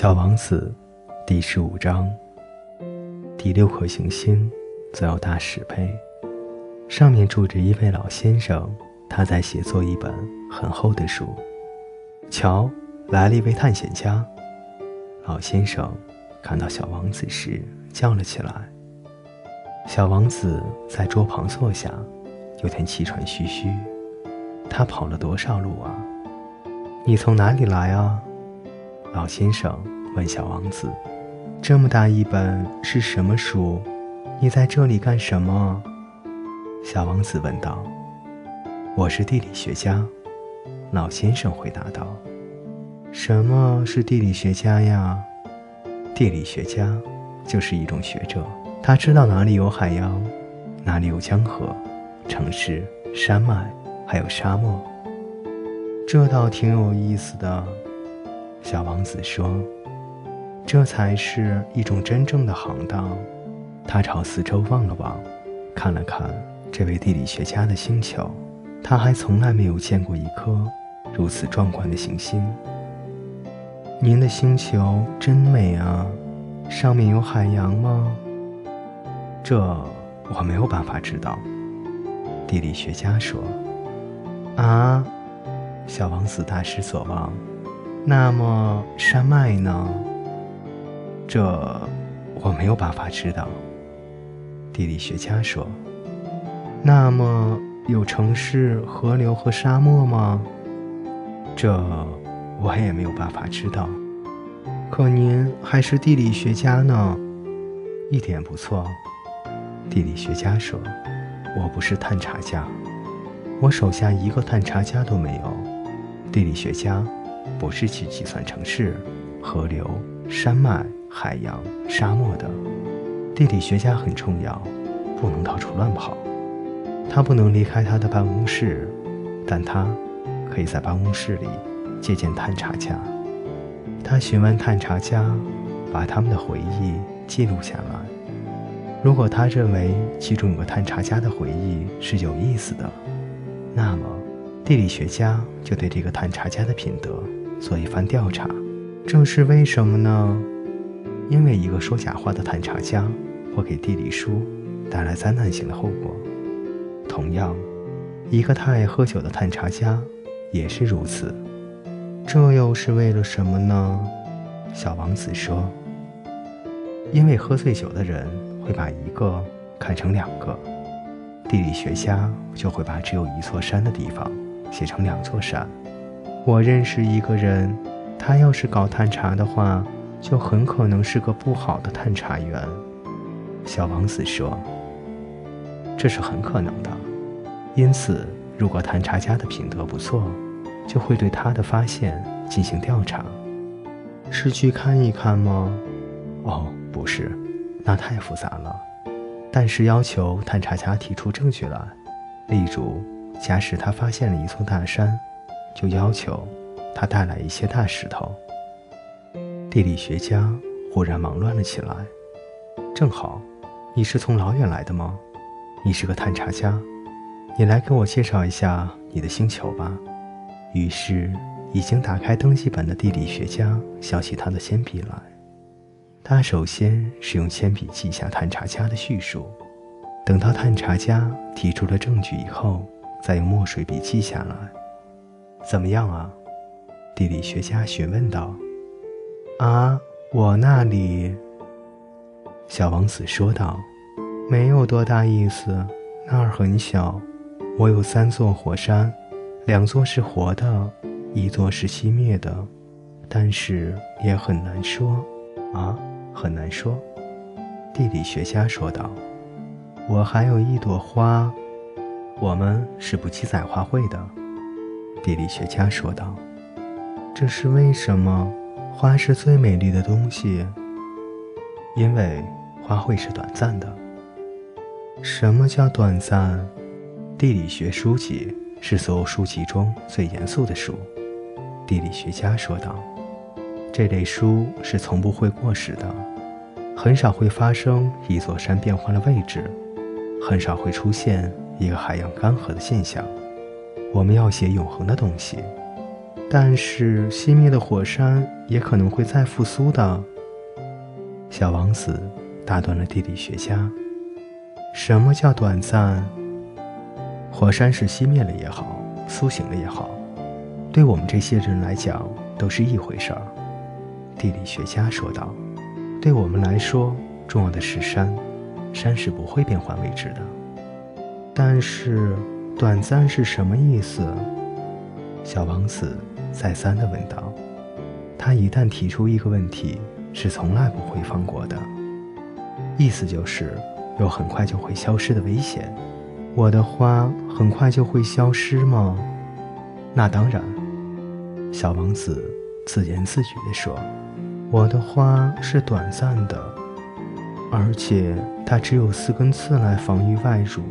小王子，第十五章。第六颗行星，则有大石碑，上面住着一位老先生，他在写作一本很厚的书。瞧，来了一位探险家。老先生看到小王子时叫了起来。小王子在桌旁坐下，有点气喘吁吁。他跑了多少路啊？你从哪里来啊？老先生问小王子：“这么大一本是什么书？你在这里干什么？”小王子问道。“我是地理学家。”老先生回答道。“什么是地理学家呀？”“地理学家就是一种学者，他知道哪里有海洋，哪里有江河、城市、山脉，还有沙漠。这倒挺有意思的。”小王子说：“这才是一种真正的行当。”他朝四周望了望，看了看这位地理学家的星球，他还从来没有见过一颗如此壮观的行星。您的星球真美啊！上面有海洋吗？这我没有办法知道。地理学家说：“啊！”小王子大失所望。那么山脉呢？这我没有办法知道。地理学家说：“那么有城市、河流和沙漠吗？”这我也没有办法知道。可您还是地理学家呢，一点不错。地理学家说：“我不是探查家，我手下一个探查家都没有。”地理学家。不是去计算城市、河流、山脉、海洋、沙漠的。地理学家很重要，不能到处乱跑。他不能离开他的办公室，但他可以在办公室里接见探查家。他询问探查家，把他们的回忆记录下来。如果他认为其中有个探查家的回忆是有意思的，那么地理学家就对这个探查家的品德。做一番调查，这是为什么呢？因为一个说假话的探查家会给地理书带来灾难性的后果。同样，一个太爱喝酒的探查家也是如此。这又是为了什么呢？小王子说：“因为喝醉酒的人会把一个看成两个，地理学家就会把只有一座山的地方写成两座山。”我认识一个人，他要是搞探查的话，就很可能是个不好的探查员。小王子说：“这是很可能的。因此，如果探查家的品德不错，就会对他的发现进行调查。是去看一看吗？哦，不是，那太复杂了。但是要求探查家提出证据来，例如，假使他发现了一座大山。”就要求他带来一些大石头。地理学家忽然忙乱了起来。正好，你是从老远来的吗？你是个探查家，你来给我介绍一下你的星球吧。于是，已经打开登记本的地理学家想起他的铅笔来。他首先是用铅笔记下探查家的叙述，等到探查家提出了证据以后，再用墨水笔记下来。怎么样啊？地理学家询问道。“啊，我那里。”小王子说道，“没有多大意思，那儿很小。我有三座火山，两座是活的，一座是熄灭的，但是也很难说。啊，很难说。”地理学家说道，“我还有一朵花，我们是不记载花卉的。”地理学家说道：“这是为什么？花是最美丽的东西，因为花卉是短暂的。什么叫短暂？地理学书籍是所有书籍中最严肃的书。”地理学家说道：“这类书是从不会过时的，很少会发生一座山变换了位置，很少会出现一个海洋干涸的现象。”我们要写永恒的东西，但是熄灭的火山也可能会再复苏的。小王子打断了地理学家：“什么叫短暂？火山是熄灭了也好，苏醒了也好，对我们这些人来讲都是一回事儿。”地理学家说道：“对我们来说，重要的是山，山是不会变换位置的。但是，短暂是什么意思？”小王子。再三地问道：“他一旦提出一个问题，是从来不会放过的。意思就是有很快就会消失的危险。我的花很快就会消失吗？那当然。”小王子自言自语地说：“我的花是短暂的，而且它只有四根刺来防御外辱，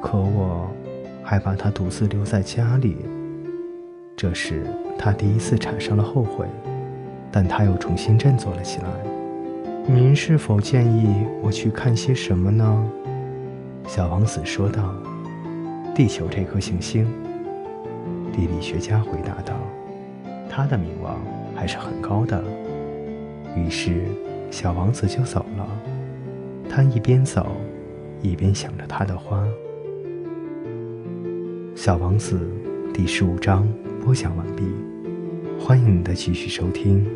可我还把他独自留在家里。”这时，他第一次产生了后悔，但他又重新振作了起来。您是否建议我去看些什么呢？小王子说道。“地球这颗行星。”地理学家回答道，“它的名望还是很高的。”于是，小王子就走了。他一边走，一边想着他的花。小王子第十五章。播讲完毕，欢迎你的继续收听。